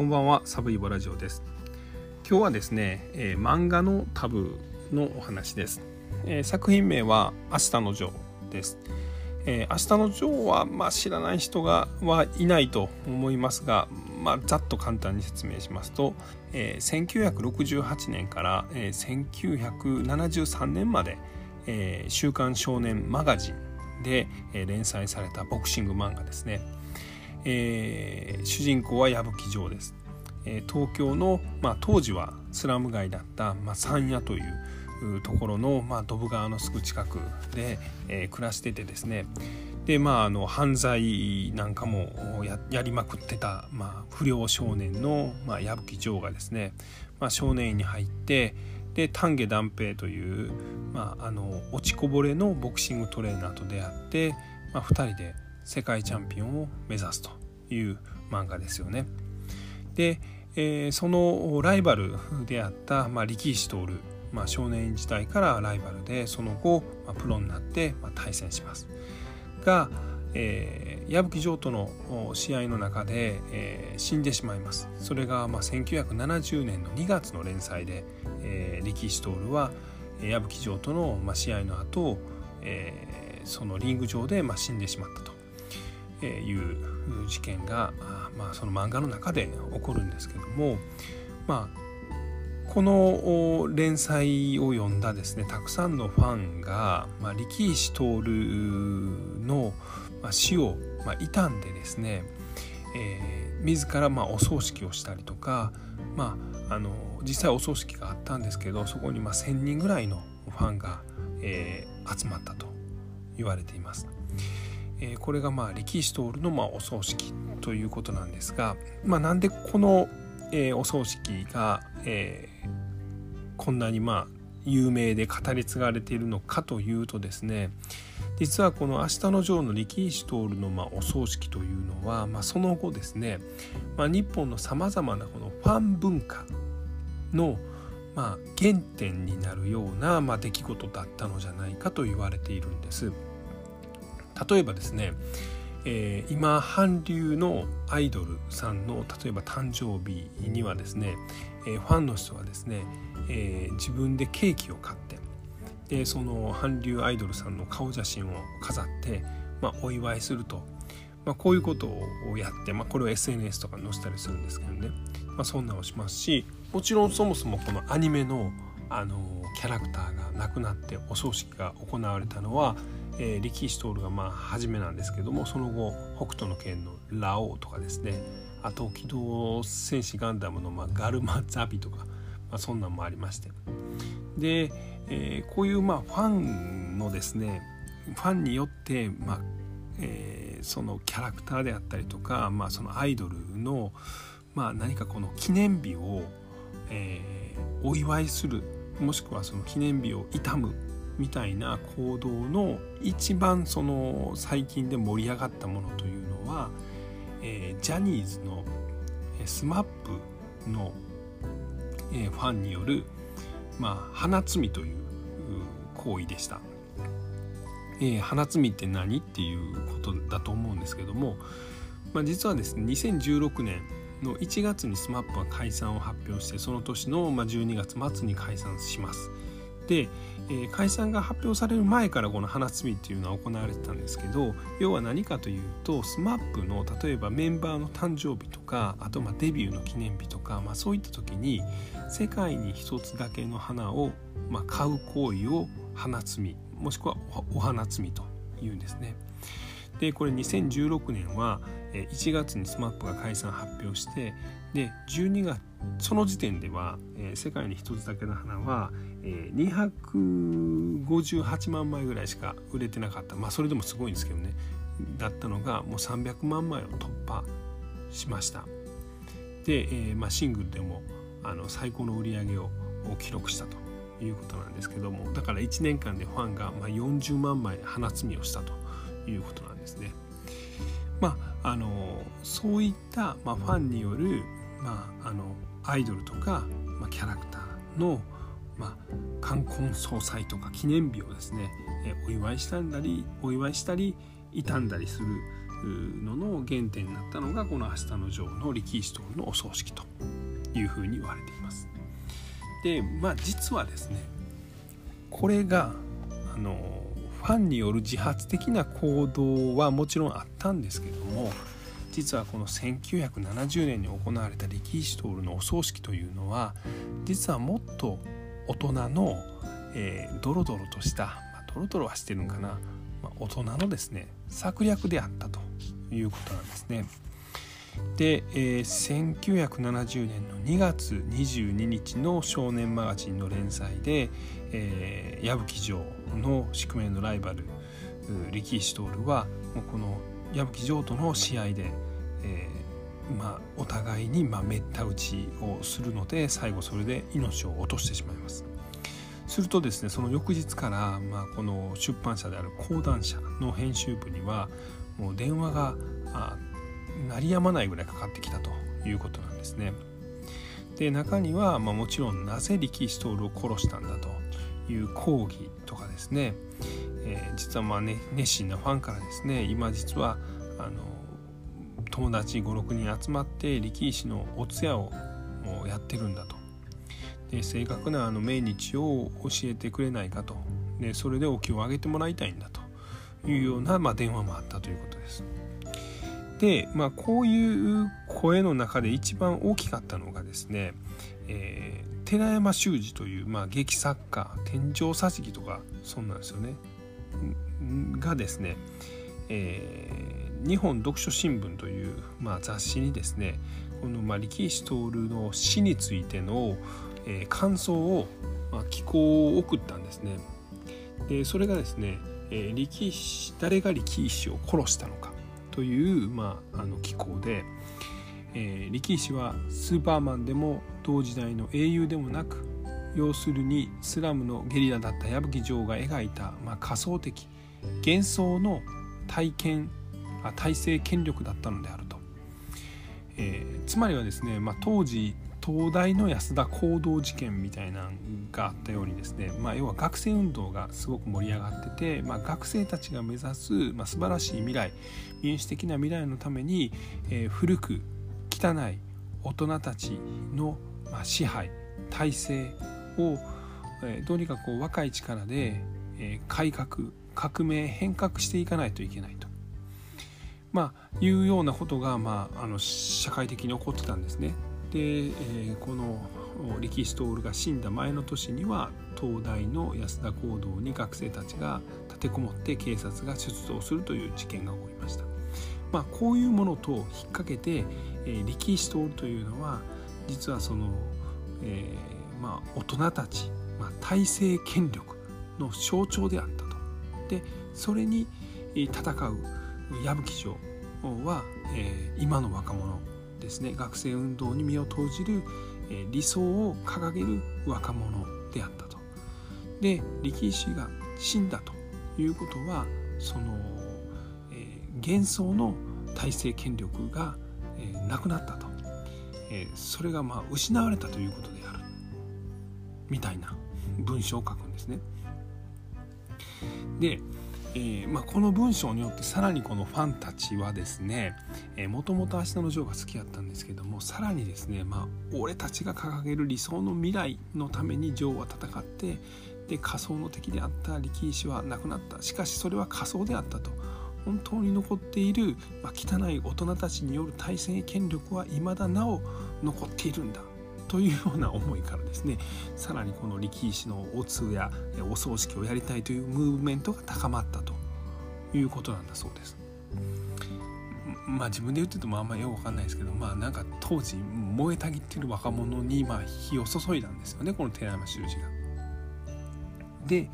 こんばんはサブイボラジオです。今日はですね、えー、漫画のタブーのお話です、えー、作品名は明日のジョーです、えー、明日のジョーはまあ、知らない人がはいないと思いますがまあ、ざっと簡単に説明しますと、えー、1968年から、えー、1973年まで、えー、週刊少年マガジンで、えー、連載されたボクシング漫画ですね。えー、主人公は矢吹城です、えー、東京の、まあ、当時はスラム街だった、まあ、山谷というところの、まあ、ドブ川のすぐ近くで、えー、暮らしててですね。でまああの犯罪なんかもやりまくってた、まあ、不良少年の、まあ、矢吹城がですね、まあ、少年院に入ってで丹下段平という、まあ、あの落ちこぼれのボクシングトレーナーと出会って、まあ、2人で世界チャンピオンを目指すという漫画ですよね。で、えー、そのライバルであった、まあ、力士徹、まあ、少年時代からライバルでその後、まあ、プロになって、まあ、対戦します。が、えー、矢吹城との試合の中で、えー、死んでしまいます。それが、まあ、1970年の2月の連載で、えー、力士徹は矢吹城との、まあ、試合の後、えー、そのリング上で、まあ、死んでしまったと。いう事件が、まあ、その漫画の中で起こるんですけども、まあ、この連載を読んだですねたくさんのファンが、まあ、力石徹の死を、悼んでですね、えー、自らまあお葬式をしたりとか、まあ、あの実際お葬式があったんですけどそこにまあ1,000人ぐらいのファンが、えー、集まったと言われています。えこれがまあ力士徹のまお葬式ということなんですが、まあ、なんでこの、えお葬式が、えこんなにまあ有名で語り継がれているのかというとですね実はこの「明日のジョー」の力士徹のまお葬式というのは、まあ、その後ですね、まあ、日本のさまざまなこのファン文化のま原点になるようなま出来事だったのじゃないかと言われているんです。例えばですね、えー、今韓流のアイドルさんの例えば誕生日にはですね、えー、ファンの人はですね、えー、自分でケーキを買ってでその韓流アイドルさんの顔写真を飾って、まあ、お祝いすると、まあ、こういうことをやって、まあ、これを SNS とか載せたりするんですけどね、まあ、そんなをしますしもちろんそもそもこのアニメのあのキャラクターが亡くなってお葬式が行われたのはえー、力士徹がまあ初めなんですけどもその後北斗の拳のラオウとかですね。あと機動戦士ガンダムのまあガルマザビとか、まあ、そんなんもありまして。で、えー、こういうまあファンのですねファンによって、まあえー、そのキャラクターであったりとか、まあ、そのアイドルの、まあ、何かこの記念日を、えー、お祝いするもしくはその記念日を悼むみたいな行動の一番その最近で盛り上がったものというのは、えー、ジャニーズの SMAP の、えー、ファンによる、まあ、花摘みという行為でした。えー、花摘みって何っていうことだと思うんですけども、まあ、実はですね2016年の1月に SMAP は解散を発表してその年の12月末に解散します。で、えー、解散が発表される前からこの花摘みっていうのは行われてたんですけど要は何かというと SMAP の例えばメンバーの誕生日とかあとまデビューの記念日とか、まあ、そういった時に世界に一つだけの花を、ま、買う行為を花摘みもしくはお花摘みというんですね。でこれ2016年は1月に SMAP が解散発表してで12月その時点では、えー、世界に一つだけの花は、えー、258万枚ぐらいしか売れてなかった。まあそれでもすごいんですけどね。だったのがもう300万枚を突破しました。で、えーまあ、シングルでもあの最高の売り上げを記録したということなんですけども。だから1年間でファンがまあ40万枚花摘みをしたということなんですね。まああのそういった、まあ、ファンによる、まあ、あのアイドルとか、まあ、キャラクターの、まあ、冠婚葬祭とか記念日をですね、えお祝いしたんだりお祝いしたり傷んだりするのの原点になったのがこの「明日のジョー」の力石徹のお葬式というふうに言われています。でまあ実はですねこれがあのファンによる自発的な行動はもちろんあったんですけども実はこの1970年に行われた力石徹のお葬式というのは実はもっと大人の、えー、ドロドロとした、まあ、ドロドロはしてるんかな、まあ、大人のですね策略であったということなんですね。で、えー、1970年の2月22日の少年マガジンの連載で、えー、矢吹城の宿命のライバル力石徹はもうこの矢吹城との試合で、えー、まあ、お互いにまあめった打ちをするので最後それで命を落としてしまいます。するとですねその翌日から、まあ、この出版社である講談社の編集部にはもう電話が鳴りやまないぐらいかかってきたということなんですね。で中には、まあ、もちろんなぜ力士徹を殺したんだという抗議とかですね、えー、実はまあ、ね、熱心なファンからですね今実はあの友達56人集まって力士のお通夜をやってるんだと。で正確なあの命日を教えてくれないかと。でそれでお気を上げてもらいたいんだと。いうような、まあ、電話もあったということです。で、まあ、こういう声の中で一番大きかったのがですね、えー、寺山修司という、まあ、劇作家天井桟敷とかそんなんですよね。がですね、えー、日本読書新聞という、まあ、雑誌にですねこの、まあ、力士徹の死についての、えー、感想を、まあ、寄稿を送ったんですね。でそれがですね、えー、力士誰が力士を殺したのかという、まあ、あの機構で、えー、力士はスーパーマンでも同時代の英雄でもなく要するにスラムのゲリラだった矢吹城が描いた、まあ、仮想的幻想の体験体制権力だったのであると、えー、つまりはですね、まあ、当時東大の安田行動事件みたいなのがあったようにですね、まあ、要は学生運動がすごく盛り上がってて、まあ、学生たちが目指す、まあ、素晴らしい未来民主的な未来のために、えー、古く汚い大人たちの、まあ、支配体制を、えー、どうにかこう若い力で、えー、改革革命変革していかないといけないと。まあ、いうようなことが、まあ、あの社会的に起こってたんですね。で、えー、この力士徹が死んだ前の年には東大の安田講堂に学生たちが立てこもって警察が出動するという事件が起こりました。まあ、こういうものと引っ掛けて、えー、力士徹というのは実はその、えー、まあ、大人たち、まあ、体制権力の象徴であったと。でそれに戦う矢吹城は、えー、今の若者ですね学生運動に身を投じる、え理想を掲げる若者であったと。で力士が死んだということはその、えー、幻想の体制権力が、えー、なくなったと、えー、それがまあ失われたということであるみたいな文章を書くんですね。でえーまあ、この文章によってさらにこのファンたちはですねもともと「明日のジョー」が好きだったんですけどもさらにですね、まあ、俺たちが掲げる理想の未来のためにジョーは戦ってで仮想の敵であった力石は亡くなった。しかしそれは仮想であったと。本当に残っている、まあ、汚い大人たちによる体制権力は未だなお残っているんだ。というような思いからですねさらにこの力石のお通やお葬式をやりたいというムーブメントが高まったということなんだそうです。まあ自分で言っててもあんまりよく分かんないですけどまあなんか当時燃えたぎってる若者にまあ火を注いだんですよねこの寺山修司が。で、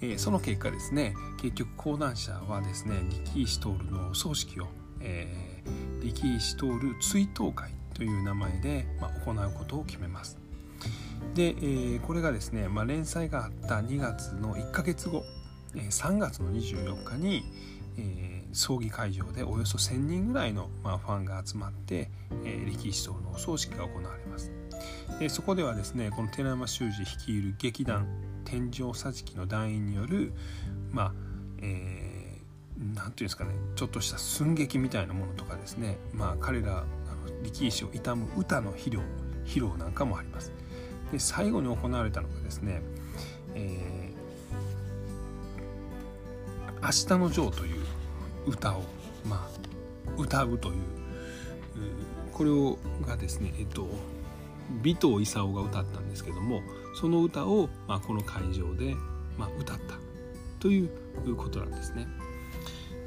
えー、その結果ですね結局講談社はですね力石徹の葬式を、えー、力石徹追悼会という名前で、まあ、行うことを決めます。で、えー、これがですね、まあ、連載があった2月の1ヶ月後、えー、3月の24日に、えー、葬儀会場でおよそ1,000人ぐらいの、まあ、ファンが集まって、えー、力士党のお葬式が行われます。でそこではですねこの寺山修司率いる劇団天井桟敷の団員によるまあ、えー、何て言うんですかねちょっとした寸劇みたいなものとかですねまあ彼ら力石を悼む歌の肥料披露なんかもあります。で最後に行われたのがですね「えー、明日のジョー」という歌を、まあ、歌うというこれをがですねえっと尾藤勲が歌ったんですけどもその歌を、まあ、この会場で、まあ、歌ったということなんですね。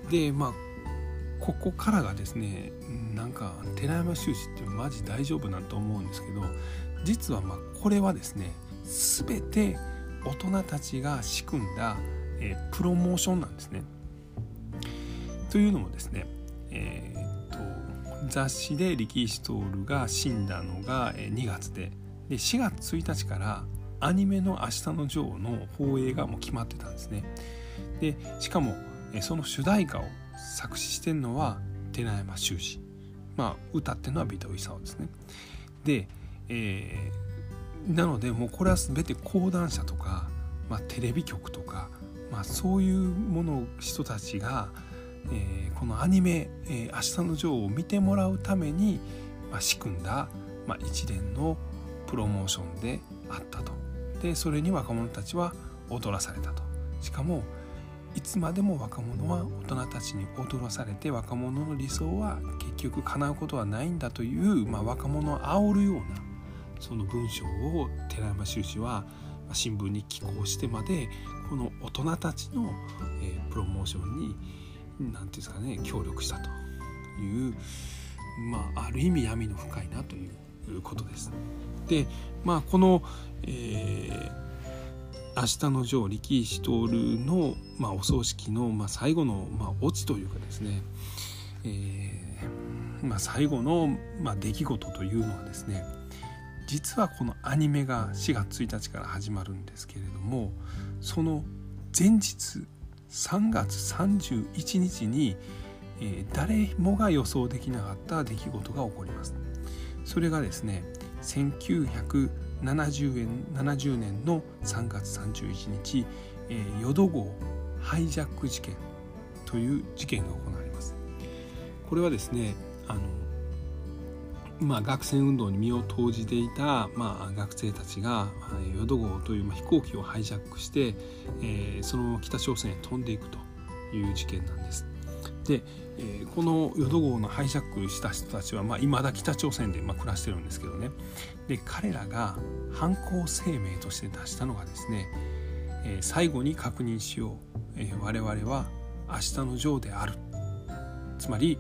でまあここからがですねなんか寺山修司ってマジ大丈夫なんと思うんですけど実はまこれはですね全て大人たちが仕組んだ、えー、プロモーションなんですね。というのもですね、えーと、雑誌で力士徹が死んだのが2月でで4月1日からアニメの「明日のジョー」の放映がもう決まってたんですね。でしかもその主題歌を作詞してるのは寺山修司まあ歌ってのは尾藤勲ですね。で、えー、なのでもうこれは全て講談社とか、まあ、テレビ局とか、まあ、そういうもの人たちが、えー、このアニメ「えー、明日のジョー」を見てもらうために、まあ、仕組んだ、まあ、一連のプロモーションであったと。でそれに若者たちは踊らされたと。しかもいつまでも若者は大人たちに踊らされて若者の理想は結局叶うことはないんだという、まあ、若者を煽るようなその文章を寺山修司は新聞に寄稿してまでこの大人たちの、えー、プロモーションに何て言うんですかね協力したというまあある意味闇の深いなということです。でまあこの、えー明日のジョー力石徹の、まあ、お葬式の、まあ、最後の、まあ、オチというかですね、えーまあ、最後の、まあ、出来事というのはですね実はこのアニメが4月1日から始まるんですけれどもその前日3月31日に、えー、誰もが予想できなかった出来事が起こります。それがですね 70, 円70年の3月31日、えー、淀号ハイジャック事件という事件が行われます。これはですねあの、まあ、学生運動に身を投じていた、まあ、学生たちが淀号という、まあ、飛行機をハイジャックして、えー、その北朝鮮へ飛んでいくという事件なんです。で、えー、この淀号のハイジャックした人たちは、まあ、未だ北朝鮮で、まあ、暮らしてるんですけどね。で彼らが犯行声明として出したのがですね、えー、最後に確認しよう、えー、我々は明日のジョーである。つまり、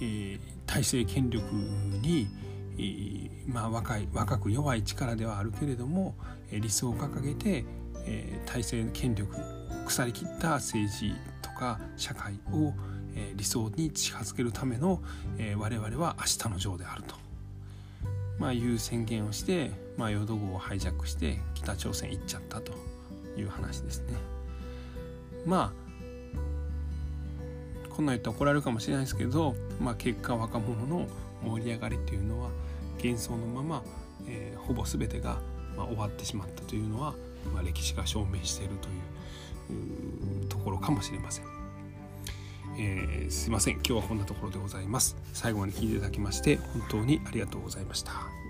えー、体制権力に、えー、まあ、若い若く弱い力ではあるけれども、えー、理想を掲げて、えー、体制権力腐りきった政治とか社会を、え、理想に近づけるための、え、我々は明日のジョーであると、まあ、いう宣言をして、まあ、淀号をハイジャックして北朝鮮行っちゃったという話ですね。まあこんなん言って怒られるかもしれないですけど、まあ、結果若者の盛り上がりっていうのは幻想のまま、えー、ほぼ全てが、まあ、終わってしまったというのは、まあ、歴史が証明しているというところかもしれません。えー、すいません。今日はこんなところでございます。最後まで聞いていただきまして本当にありがとうございました。